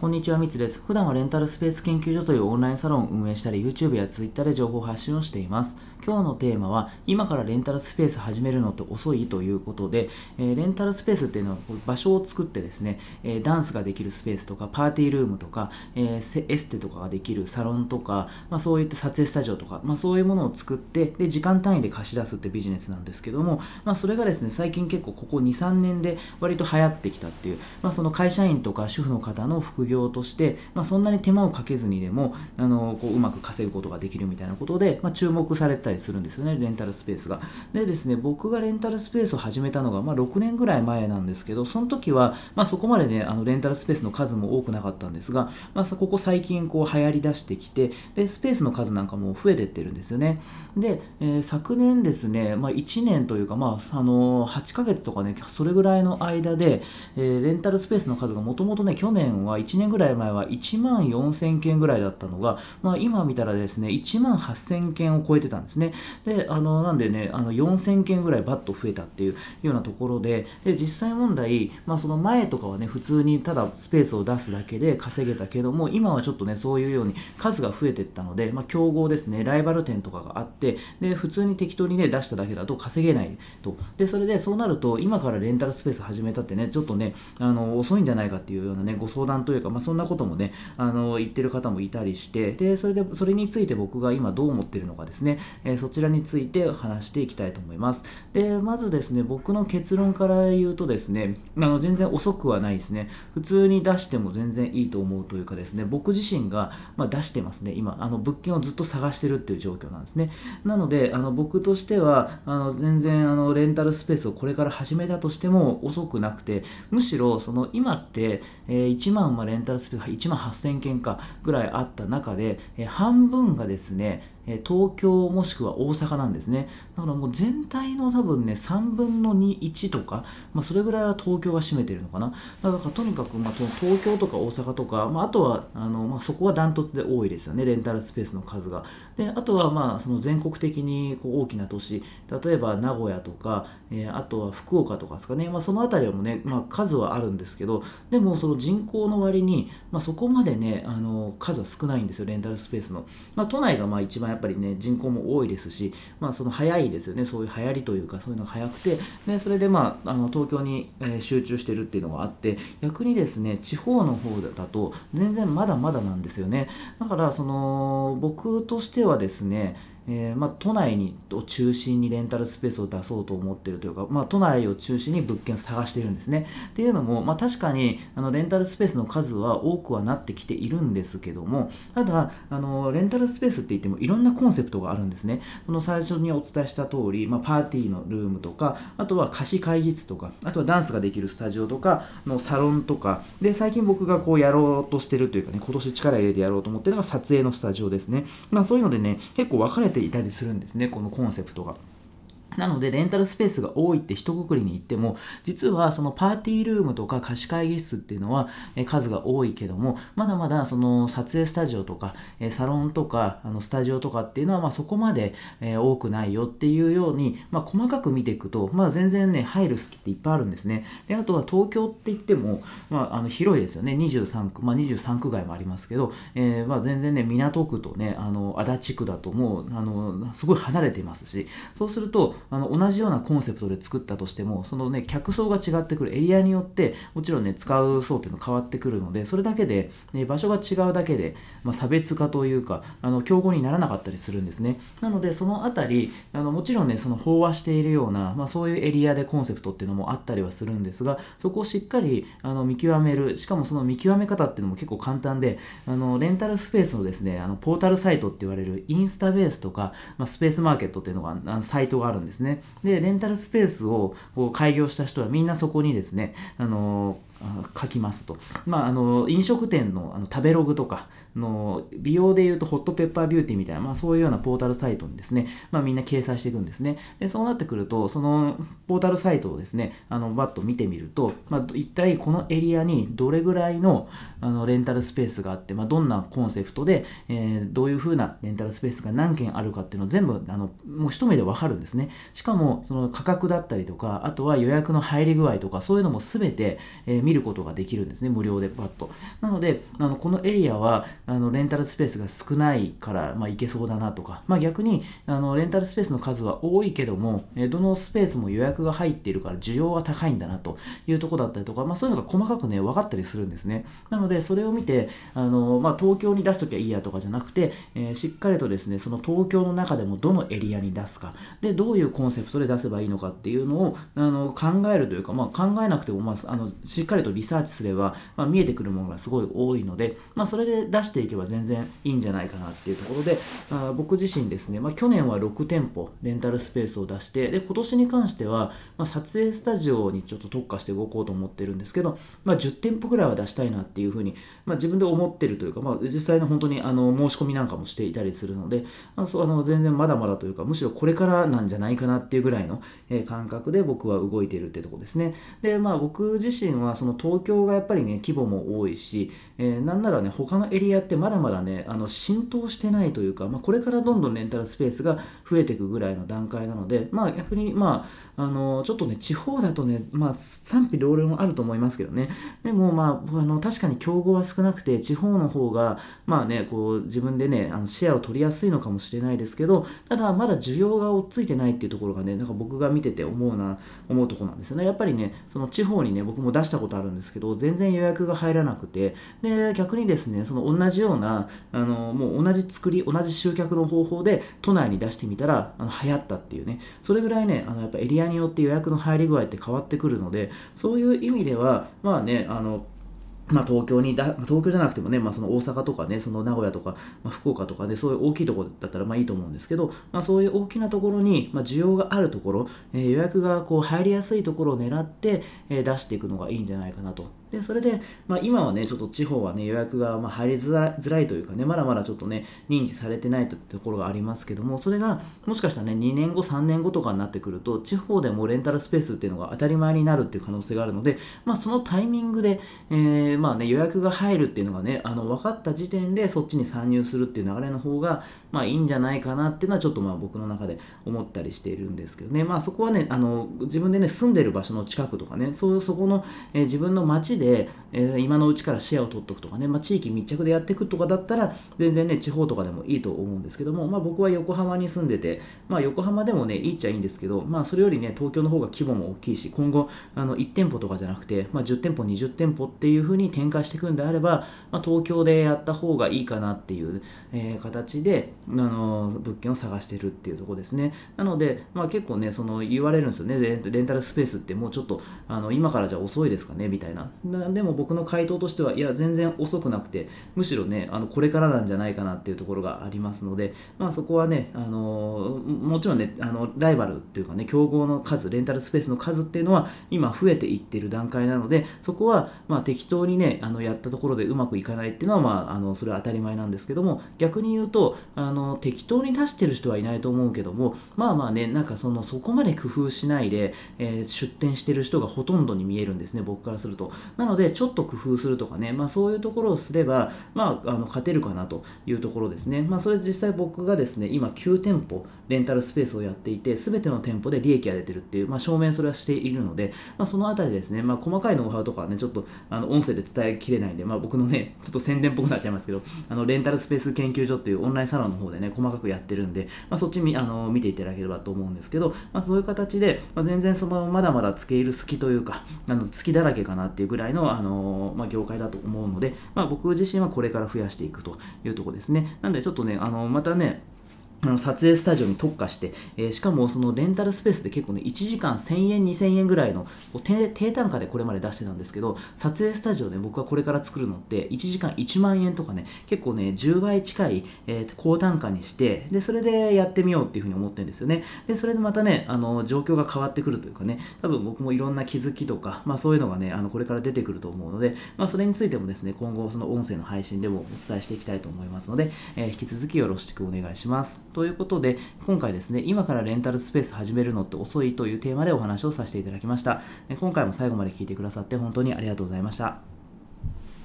こんにちは、みつです。普段はレンタルスペース研究所というオンラインサロンを運営したり、YouTube や Twitter で情報発信をしています。今日のテーマは、今からレンタルスペース始めるのって遅いということで、えー、レンタルスペースっていうのは場所を作ってですね、えー、ダンスができるスペースとか、パーティールームとか、えー、エステとかができるサロンとか、まあ、そういった撮影スタジオとか、まあ、そういうものを作って、で、時間単位で貸し出すってビジネスなんですけども、まあ、それがですね、最近結構ここ2、3年で割と流行ってきたっていう、まあ、その会社員とか主婦の方の副業として、まあ、そんなに手間をかけずにでもあのこううまく稼ぐことができるみたいなことで、まあ、注目されたりするんですよねレンタルスペースが。でですね僕がレンタルスペースを始めたのが、まあ、6年ぐらい前なんですけどその時は、まあ、そこまでねあのレンタルスペースの数も多くなかったんですが、まあ、ここ最近こう流行りだしてきてでスペースの数なんかも増えてってるんですよね。で、えー、昨年ですね、まあ、1年というか、まあ、あの8ヶ月とかねそれぐらいの間で、えー、レンタルスペースの数がもともとね去年は1年年ぐらい前は1万4000件ぐらいだったのが、まあ、今見たらですね、1万8000件を超えてたんですね。で、あの、なんでね、あの4000件ぐらいバッと増えたっていうようなところで、で、実際問題、まあ、その前とかはね、普通にただスペースを出すだけで稼げたけども、今はちょっとね、そういうように数が増えてったので、まあ、競合ですね、ライバル店とかがあって、で、普通に適当にね、出しただけだと稼げないと。で、それでそうなると、今からレンタルスペース始めたってね、ちょっとね、あの、遅いんじゃないかっていうようなね、ご相談というか、まあ、そんなこともね、あの言ってる方もいたりしてでそれでそれについて僕が今どう思ってるのかですね、えー、そちらについて話していきたいと思います。でまずですね僕の結論から言うとですねあの全然遅くはないですね。普通に出しても全然いいと思うというかですね僕自身が、まあ、出してますね今。あの物件をずっと探してるっていう状況なんですね。なのであの僕としてはあの全然あのレンタルスペースをこれから始めたとしても遅くなくてむしろその今って、えー、1万、まあ、ンタルスペース1万8000件かぐらいあった中で、え半分がですね、え東京もしくは大阪なんですね。だからもう全体の多分ね、3分の2、1とか、まあ、それぐらいは東京が占めてるのかな。だからとにかく、まあ、東京とか大阪とか、まあ、あとはあの、まあ、そこはダントツで多いですよね、レンタルスペースの数が。であとは、まあ、その全国的にこう大きな都市、例えば名古屋とか、えー、あとは福岡とかですかね、まあ、その辺りもね、まあ、数はあるんですけど、でもその人口の割に、まあ、そこまでね、あの数は少ないんですよ、レンタルスペースの。まあ、都内がまあ一番っぱりね、人口も多いですし、まあ、その早いですよね、そういう流行りというか、そういうのが早くて、でそれで、まあ、あの東京に、え集中してるっていうのがあって、逆にですね、地方の方だと、全然まだまだなんですよね。だから、その僕としてはですね、えー、まあ、都内にを中心にレンタルスペースを出そうと思っているというか、まあ、都内を中心に物件を探しているんですね。っていうのも、まあ、確かにあのレンタルスペースの数は多くはなってきているんですけども、ただ、あのレンタルスペースって言ってもいろんなコンセプトがあるんですね。その最初にお伝えした通り、まあ、パーティーのルームとか、あとは貸し会議室とか、あとはダンスができるスタジオとか、のサロンとか、で、最近僕がこうやろうとしてるというかね、今年力入れてやろうと思ってるのが撮影のスタジオですね。まあ、そういうのでね、結構分かれていたりするんですねこのコンセプトが。なので、レンタルスペースが多いって一括りに言っても、実はそのパーティールームとか貸し会議室っていうのは、数が多いけども、まだまだその撮影スタジオとか、サロンとか、あのスタジオとかっていうのは、まあそこまで、多くないよっていうように、まあ細かく見ていくと、まあ全然ね、入る隙っていっぱいあるんですね。で、あとは東京って言っても、まああの広いですよね。23区、まあ23区外もありますけど、えー、まあ全然ね、港区とね、あの足立区だともう、あの、すごい離れていますし、そうすると、あの同じようなコンセプトで作ったとしてもそのね客層が違ってくるエリアによってもちろんね使う層っていうの変わってくるのでそれだけで、ね、場所が違うだけで、まあ、差別化というかあの競合にならなかったりするんですね。なのでそのあたりあのもちろんねその飽和しているような、まあ、そういうエリアでコンセプトっていうのもあったりはするんですがそこをしっかりあの見極めるしかもその見極め方っていうのも結構簡単であのレンタルスペースのですねあのポータルサイトって言われるインスタベースとか、まあ、スペースマーケットっていうのがあのサイトがあるんですですねで、レンタルスペースをこう開業した人はみんなそこにですね、あの書きますと。まあ、あの飲食店のあの食べログとかの美容でいうとホットペッパービューティーみたいな、まあ、そういうようなポータルサイトにですね、まあ、みんな掲載していくんですね。でそうなってくると、そのポータルサイトをですね、あのバッと見てみると、まあ、一体このエリアにどれぐらいのあのレンタルスペースがあって、まあ、どんなコンセプトで、えー、どういうふうなレンタルスペースが何件あるかっていうのを全部あのもう一目でわかるんですね。しかも、その価格だったりとか、あとは予約の入り具合とか、そういうのも全て、えー、見ることができるんですね無料でパッとなのであのこのエリアはあのレンタルスペースが少ないから、まあ、行けそうだなとか、まあ、逆にあのレンタルスペースの数は多いけども、えどのスペースも予約が入っているから需要が高いんだなというとこだったりとか、まあ、そういうのが細かくね分かったりするんですね。なのでそれを見てあの、まあ、東京に出しときゃいいやとかじゃなくて、えー、しっかりとですねその東京の中でもどのエリアに出すか。でどういうコンセプトで出せばいいのかっていうのをあの考えるというか、まあ、考えなくても、まあ、あのしっかりとリサーチすれば、まあ、見えてくるものがすごい多いので、まあ、それで出してていけば全然いいんじゃないかなっていうところであ僕自身ですね、まあ、去年は6店舗レンタルスペースを出してで今年に関しては、まあ、撮影スタジオにちょっと特化して動こうと思ってるんですけど、まあ、10店舗ぐらいは出したいなっていうふうに、まあ、自分で思ってるというか、まあ、実際の本当にあの申し込みなんかもしていたりするので、あ、そうあの全然まだまだというかむしろこれからなんじゃないかなっていうぐらいの、え、感覚で僕は動いてるってところですね。でまあ僕自身はその東京がやっぱりね規模も多いし、えー、なんならね他のエリアってまだまだねあの浸透してないというか、まあ、これからどんどんレンタルスペースが増えていくぐらいの段階なのでまあ逆にまああのちょっとね地方だとねまあ賛否両論あると思いますけどね。でもまああの確かに競合は少なくて地方の方がまあねこう自分でねあのシェアを取りやすいのかもしれないですけどただまだ需要が追っついてないっていうところがねなんか僕が見てて思うな思うところなんですよね。やっぱりねその地方にね僕も出したことあるんですけど全然予約が入らなくて。で逆にですねその同じじようなあのもう同じ作り同じ集客の方法で都内に出してみたらあの流行ったっていうね。それぐらいねあのやっぱエリアによって予約の入り具合って変わってくるのでそういう意味ではまあねあのまあ、東京にだ、東京じゃなくてもね、まあ、その大阪とかね、その名古屋とか、まあ、福岡とかね、そういう大きいところだったらまあいいと思うんですけど、まあ、そういう大きなところに、まあ、需要があるところ、えー、予約がこう入りやすいところを狙って、えー、出していくのがいいんじゃないかなと。でそれで、まあ、今はねちょっと地方はね予約がまあ入りづらづらいというかねまだまだちょっとね認知されてないとところがありますけどもそれがもしかしたらね2年後3年後とかになってくると地方でもレンタルスペースっていうのが当たり前になるっていう可能性があるので、まあ、そのタイミングで、えー、まあね、予約が入るっていうのがねあの分かった時点でそっちに参入するっていう流れの方がまあいいんじゃないかなっていうのはちょっとまあ僕の中で思ったりしているんですけどね。まあそこはねあの自分でね住んでる場所の近くとかねそういうそこの、えー、自分の街で、えー今のうちからシェアを取っておくとかね、まあ、地域密着でやっていくとかだったら全然ね地方とかでもいいと思うんですけども、まあ、僕は横浜に住んでて、まあ、横浜でもねいいっちゃいいんですけど、まあ、それよりね東京の方が規模も大きいし今後あの1店舗とかじゃなくて、まあ、10店舗20店舗っていう風に展開していくんであれば、まあ、東京でやった方がいいかなっていう、えー、形であの物件を探してるっていうところですね。なので、まあ、結構ねその言われるんですよね。レンタルスペースってもうちょっとあの今からじゃ遅いですかねみたいな。でも僕の回答としてはいや全然遅くなくてむしろねあのこれからなんじゃないかなっていうところがありますので、まあ、そこはねあのもちろんねあのライバルっていうかね競合の数レンタルスペースの数っていうのは今増えていってる段階なのでそこはまあ適当にねあのやったところでうまくいかないっていうのは、まあ、あのそれは当たり前なんですけども逆に言うとあの適当に出してる人はいないと思うけどもまあまあねなんかそのそこまで工夫しないで、えー、出店してる人がほとんどに見えるんですね僕からすると。なのでちょっと工夫するとかね、まあ、そういうところをすれば、まあ、あの勝てるかなというところですね。まあ、それ実際僕がですね、今9店舗レンタルスペースをやっていて、すべての店舗で利益が出てるっていう、まあ、証明それはしているので、まあ、そのあたりですね、まあ、細かいノウハウとかはね、ちょっとあの音声で伝えきれないんで、まあ、僕のね、ちょっと宣伝っぽくなっちゃいますけど、あのレンタルスペース研究所っていうオンラインサロンの方でね、細かくやってるんで、まあ、そっちみあの見ていただければと思うんですけど、まあ、そういう形で、まあ、全然そのまだまだ付け入る好きというか、あの月だらけかなっていうぐらいの、あのまあ、業界だと思うので、まあ、僕自身はこれから増やしていくというところですね。なんでちょっとね、あのまたね、あの撮影スタジオに特化して、えー、しかもそのレンタルスペースで結構ね、1時間1000円、2000円ぐらいの低低単価でこれまで出してたんですけど、撮影スタジオで僕がこれから作るのって、1時間1万円とかね、結構ね、10倍近い、えー、高単価にして、で、それでやってみようっていうふうに思ってるんですよね。で、それでまたね、あの、状況が変わってくるというかね、多分僕もいろんな気づきとか、まあそういうのがね、あの、これから出てくると思うので、まあそれについてもですね、今後その音声の配信でもお伝えしていきたいと思いますので、えー、引き続きよろしくお願いします。ということで、今回ですね、今からレンタルスペース始めるのって遅いというテーマでお話をさせていただきました。今回も最後まで聞いてくださって本当にありがとうございました。